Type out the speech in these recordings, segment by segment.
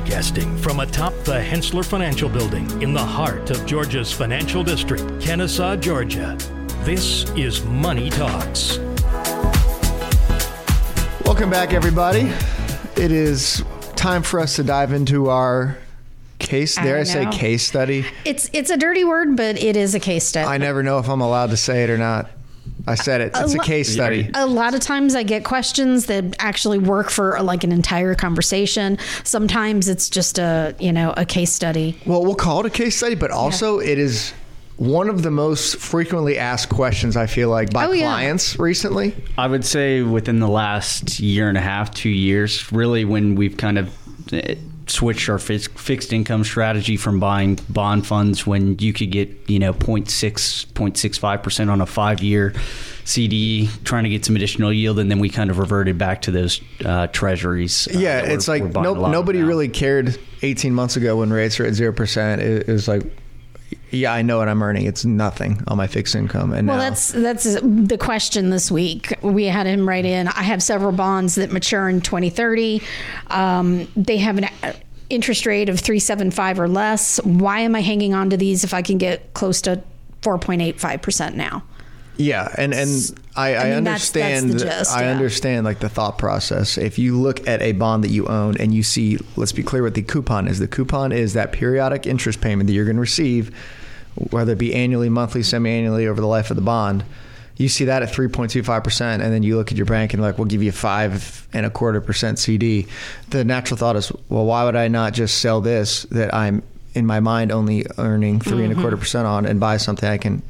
Broadcasting from atop the Henssler Financial Building in the heart of Georgia's financial district, Kennesaw, Georgia. This is Money Talks. Welcome back, everybody. It is time for us to dive into our case. Dare I, I say case study? It's it's a dirty word, but it is a case study. I never know if I'm allowed to say it or not. I said it. It's a lo- case study. a lot of times I get questions that actually work for like an entire conversation. Sometimes it's just a you know a case study. Well, we'll call it a case study, but also it is one of the most frequently asked questions I feel like by Oh, yeah. clients recently. I would say within the last year and a half, two years, really when we've kind of switched our fix- fixed income strategy from buying bond funds when you could get, you know, 0.6, 0.65% on a five year CD, trying to get some additional yield. And then we kind of reverted back to those uh, treasuries. uh, Yeah, it's like we're buying a no, lot of nobody really cared 18 months ago when rates were at 0%. It, it was like, yeah, I know what I'm earning. It's nothing on my fixed income. And Well, now, that's that's the question this week. We had him write in. I have several bonds that mature in 2030. Um, they have an uh, interest rate of 375 or less. Why am I hanging on to these if I can get close to 4.85 percent now? Yeah, and and I, I, I mean, that's- that's understand. the gist, I yeah. understand like the thought process. If you look at a bond that you own and you see, let's be clear what the coupon is. The coupon is that periodic interest payment that you're going to receive, whether it be annually, monthly, semi-annually over the life of the bond. You see that at 3.25 percent, and then you look at your bank and like, we'll give you five and a quarter percent CD. The natural thought is, well, why would I not just sell this that I'm in my mind only earning 3 and a mm-hmm. quarter percent on and buy something I can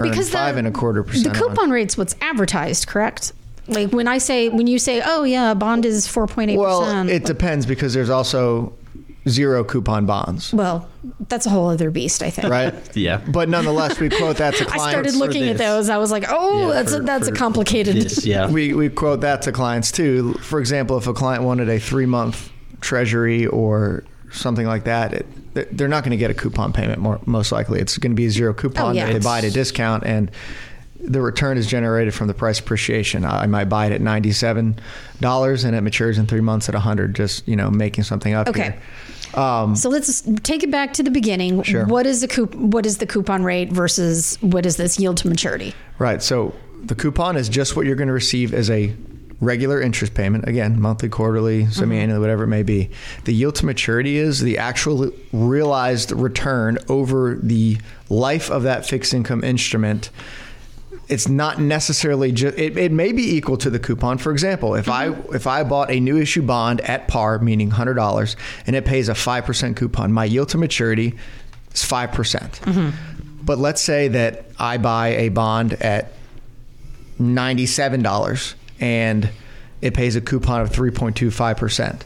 because five the, and a quarter percent. The on? coupon rate's what's advertised, correct? Like when I say when you say, "Oh yeah, a bond is 4.8 Well, percent." it depends because there's also zero coupon bonds, well, that's a whole other beast, I think. right? Yeah. But nonetheless, we quote that to clients. I clients. started looking at those. I was like, "Oh, Yeah, that's a, that's a complicated." This, yeah. We, we quote that to clients too. For example, if a client wanted a three month treasury or something like that, it, they're not going to get a coupon payment more, most likely. It's going to be a zero coupon Oh, yeah. that they buy at a discount and the return is generated from the price appreciation. I might buy it at $97 and it matures in three months at a 100 just, you know, making something up Okay. here. Um, So let's take it back to the beginning. Sure. What is the coup- What is the coupon rate versus what is this yield to maturity? Right. So the coupon is just what you're going to receive as a regular interest payment. Again, monthly, quarterly, mm-hmm. semi-annually, whatever it may be. The yield to maturity is the actual realized return over the life of that fixed income instrument. It's not necessarily just. It, it may be equal to the coupon. For example, if I mm-hmm. if I bought a new issue bond at par, meaning hundred dollars, and it pays a five percent coupon, my yield to maturity is five percent. Mm-hmm. But let's say that I buy a bond at $97 and it pays a coupon of 3.25%.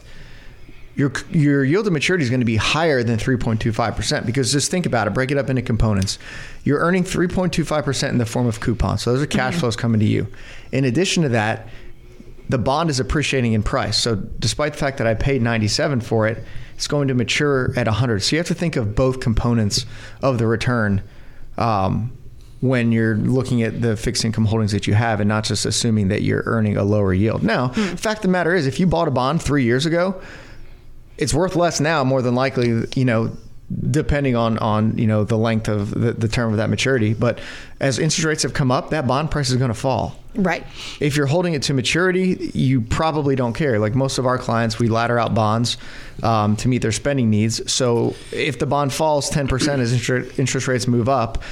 Your, your yield to maturity is going to be higher than 3.25% because just think about it, break it up into components. You're earning 3.25% in the form of coupons. So those are cash flows coming to you. In addition to that, the bond is appreciating in price. So despite the fact that I paid 97 for it, it's going to mature at 100. So you have to think of both components of the return um, when you're looking at the fixed income holdings that you have and not just assuming that you're earning a lower yield. Now, the fact of the matter is, if you bought a bond three years ago, it's worth less now, more than likely, you know, depending on on you know the length of the, the term of that maturity. But as interest rates have come up, that bond price is going to fall. Right. If you're holding it to maturity, you probably don't care. Like most of our clients, we ladder out bonds um, to meet their spending needs. So if the bond falls 10% as interest rates move up,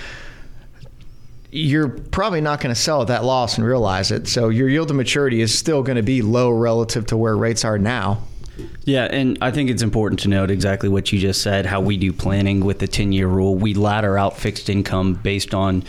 you're probably not going to sell at that loss and realize it. So your yield to maturity is still going to be low relative to where rates are now. Yeah, and I think it's important to note exactly what you just said, how we do planning with the 10 year rule. We ladder out fixed income based on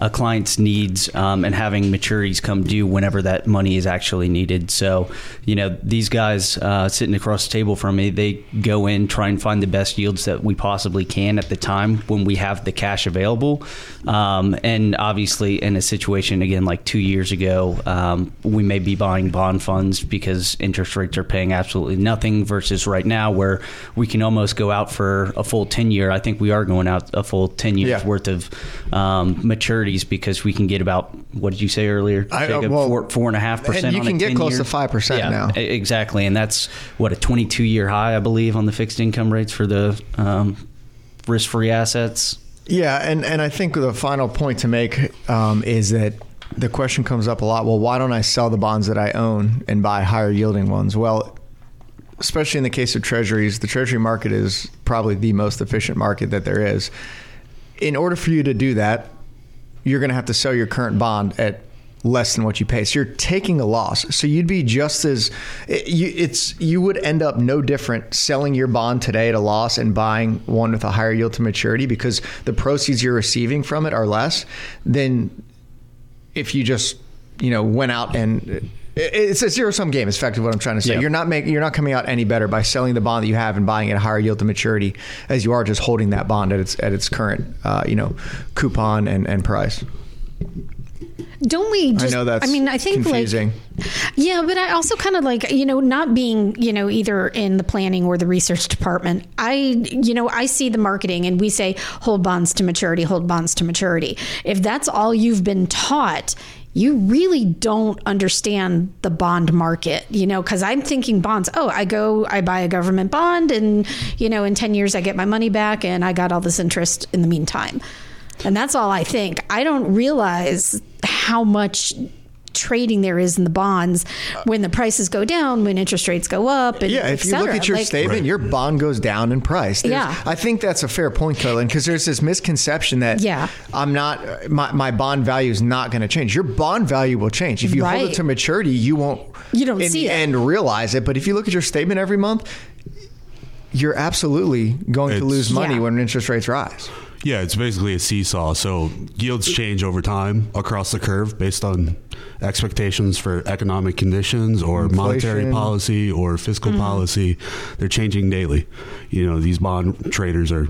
a client's needs um, and having maturities come due whenever that money is actually needed. So, you know, these guys uh, sitting across the table from me, they go in, try and find the best yields that we possibly can at the time when we have the cash available. Um, and obviously, in a situation, again, like two years ago, um, we may be buying bond funds because interest rates are paying absolutely nothing versus right now where we can almost go out for a full 10 year. I think we are going out a full 10 years Yeah. worth of um, maturities because we can get about, what did you say earlier? I- uh, Jacob? well, four, four and a half percent. you can get close 10-year. to 5% Yeah, now. Exactly. And that's what a 22 year high, I believe, on the fixed income rates for the um, risk free assets. Yeah, and, and I think the final point to make um, is that the question comes up a lot. Well, why don't I sell the bonds that I own and buy higher yielding ones? Well, especially in the case of treasuries, the treasury market is probably the most efficient market that there is. In order for you to do that, you're going to have to sell your current bond at less than what you pay. So you're taking a loss. So you'd be just as it's you would end up no different selling your bond today at a loss and buying one with a higher yield to maturity because the proceeds you're receiving from it are less than if you just you know went out and it's a zero sum game. Is effectively what I'm trying to say. Yeah. You're not making you're not coming out any better by selling the bond that you have and buying at a higher yield to maturity as you are just holding that bond at its at its current uh, you know coupon and, and price. Don't we just? I know that's I mean, I think confusing. like. Yeah, but I also kind of like you know not being you know either in the planning or the research department. I you know I see the marketing and we say hold bonds to maturity, hold bonds to maturity. If that's all you've been taught. You really don't understand the bond market, you know, because I'm thinking bonds. Oh, I go, I buy a government bond, and, you know, in 10 years, I get my money back, and I got all this interest in the meantime. And that's all I think. I don't realize how much trading there is in the bonds when the prices go down, when interest rates go up. And Yeah, if you look at your Like, statement, your bond goes down in price. There's- Yeah. I think that's a fair point, Colin, because there's this misconception that Yeah. I'm not my, my bond value is not going to change. Your bond value will change if you hold it to maturity. You won't. You don't in see the it. end realize it. But if you look at your statement every month, you're absolutely going to lose money Yeah. when interest rates rise. Yeah, it's basically a seesaw. So yields change over time across the curve based on expectations for economic conditions or monetary policy or fiscal mm-hmm. policy. They're changing daily. You know, these bond traders are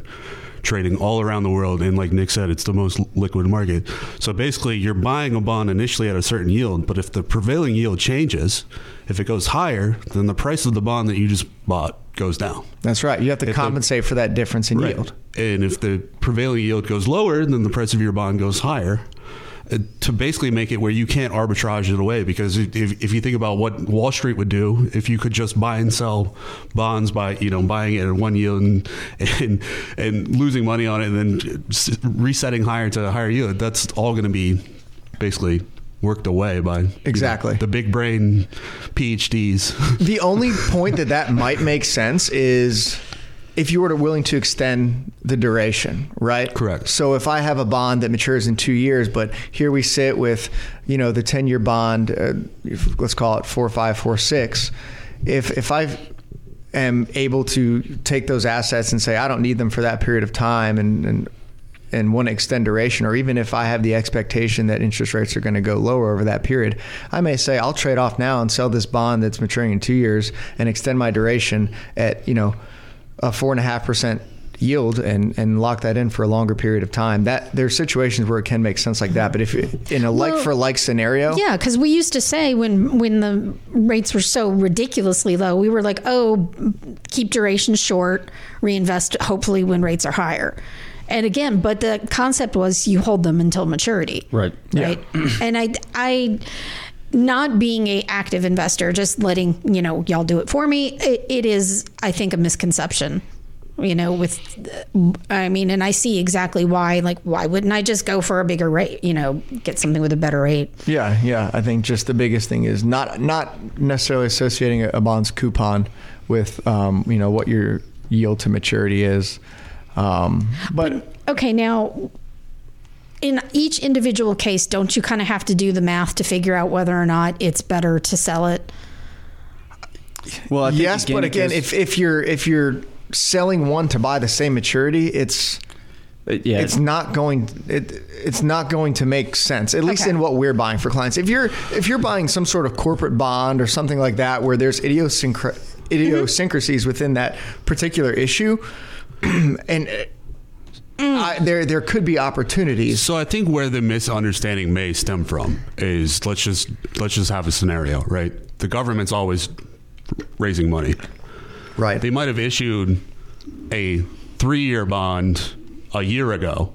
trading all around the world and like Nick said it's the most liquid market. So basically you're buying a bond initially at a certain yield, but if the prevailing yield changes, if it goes higher, then the price of the bond that you just bought goes down. That's right. You have to If the- compensate for that difference in Right. yield. And if the prevailing yield goes lower, then the price of your bond goes higher. uh, To basically make it where you can't arbitrage it away, because if, if you think about what Wall Street would do, if you could just buy and sell bonds by you know buying it at one yield and and, and losing money on it, and then resetting higher to a higher yield, that's all going to be basically worked away by you know, Exactly. the big brain PhDs. The only point that that might make sense is if you were to willing to extend the duration, right? Correct. So if I have a bond that matures in two years, but here we sit with, you know, the ten-year bond, uh, let's call it four five four six. If if I am able to take those assets and say I don't need them for that period of time, and and and want to extend duration, or even if I have the expectation that interest rates are going to go lower over that period, I may say I'll trade off now and sell this bond that's maturing in two years and extend my duration at you know a four and a half percent yield and and lock that in for a longer period of time. That there's situations where it can make sense like that, but if it, in a like for like scenario, Yeah, because we used to say when when the rates were so ridiculously low, we were like, "Oh, keep duration short, reinvest hopefully when rates are higher." And again, but the concept was you hold them until maturity, Right. Right, and I I not being a active investor, just letting you know y'all do it for me. It, it is, I think, a misconception. You know, with I mean, and I see exactly why. Like, why wouldn't I just go for a bigger rate? You know, get something with a better rate. Yeah, yeah. I think just the biggest thing is not not necessarily associating a, a bond's coupon with um, you know what your yield to maturity is, um, but Okay, now in each individual case, don't you kind of have to do the math to figure out whether or not it's better to sell it? Well, I think yes, but again, if if you're if you're selling one to buy the same maturity, it's uh, yeah, it's not going it it's not going to make sense at least Okay. in what we're buying for clients if you're if you're buying some sort of corporate bond or something like that where there's idiosyncra- idiosyncrasies within that particular issue and uh, I, there there could be opportunities So I think where the misunderstanding may stem from is let's just let's just have a scenario, right? The government's always raising money. Right. They might have issued a three year bond a year ago,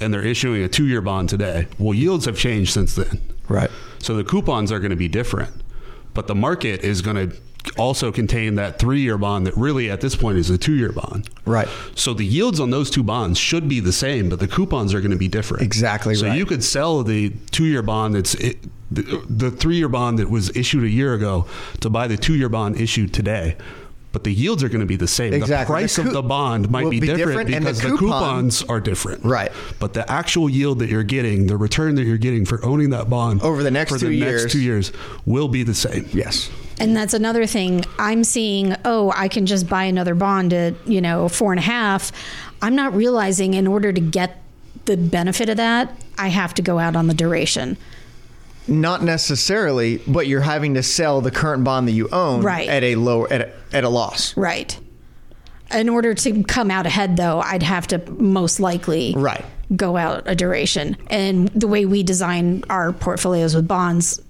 and they're issuing a two year bond today. Well, yields have changed since then. Right. So the coupons are going to be different, but the market is going to also contain that three year bond that really at this point is a two year bond. Right. So the yields on those two bonds should be the same, but the coupons are going to be different. Exactly So right. you could sell the two year bond that's it, the, the three year bond that was issued a year ago to buy the two year bond issued today. But the yields are going to be the same. Exactly. The price The of the bond might be, be different, different, and the because the, coupons are different. Right. But the actual yield that you're getting, the return that you're getting for owning that bond Over the next for two the years. next two years will be the same. Yes. And that's another thing. I'm seeing, oh, I can just buy another bond at, you know, four and a half. I'm not realizing in order to get the benefit of that, I have to go out on the duration. Not necessarily, but you're having to sell the current bond that you own Right. at a lower at a, at a loss. Right. In order to come out ahead, though, I'd have to most likely Right. go out a duration. And the way we design our portfolios with bonds,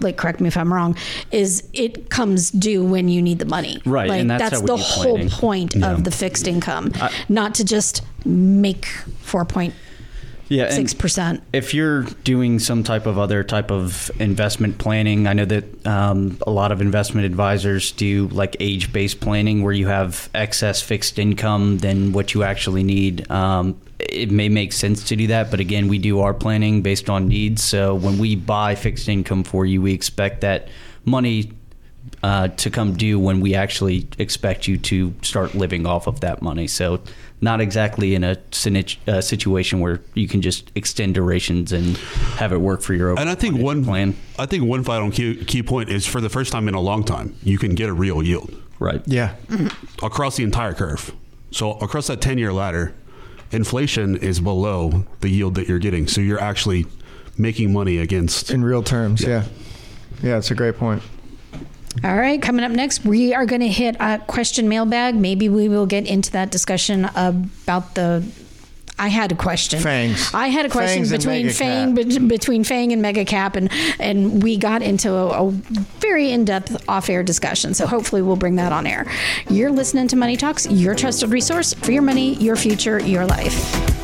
like correct me if I'm wrong, is it comes due when you need the money. Right, Like and that's how the whole planning. point Yeah. of the fixed income, not to just make four point Yeah, and- six percent. if you're doing some type of other type of investment planning, I know that um, a lot of investment advisors do like age based planning where you have excess fixed income than what you actually need. Um, it may make sense to do that, but again, we do our planning based on needs. So when we buy fixed income for you, we expect that money uh, to come due when we actually expect you to start living off of that money. So, not exactly in a uh, situation where you can just extend durations and have it work for your own And I think one plan. I think one final key, key point is for the first time in a long time, you can get a real yield Right. Yeah. across the entire curve. So across that 10 year ladder, inflation is below the yield that you're getting. So you're actually making money against. In real terms. Yeah. Yeah, it's a great point. All right, coming up next, we are going to hit a question mailbag. Maybe we will get into that discussion about the. I had a question. FAANGs. I had a question FAANGs between FAANG be- between FAANG and Mega Cap, and and we got into a, a very in depth off air discussion. So hopefully we'll bring that on air. You're listening to Money Talks, your trusted resource for your money, your future, your life.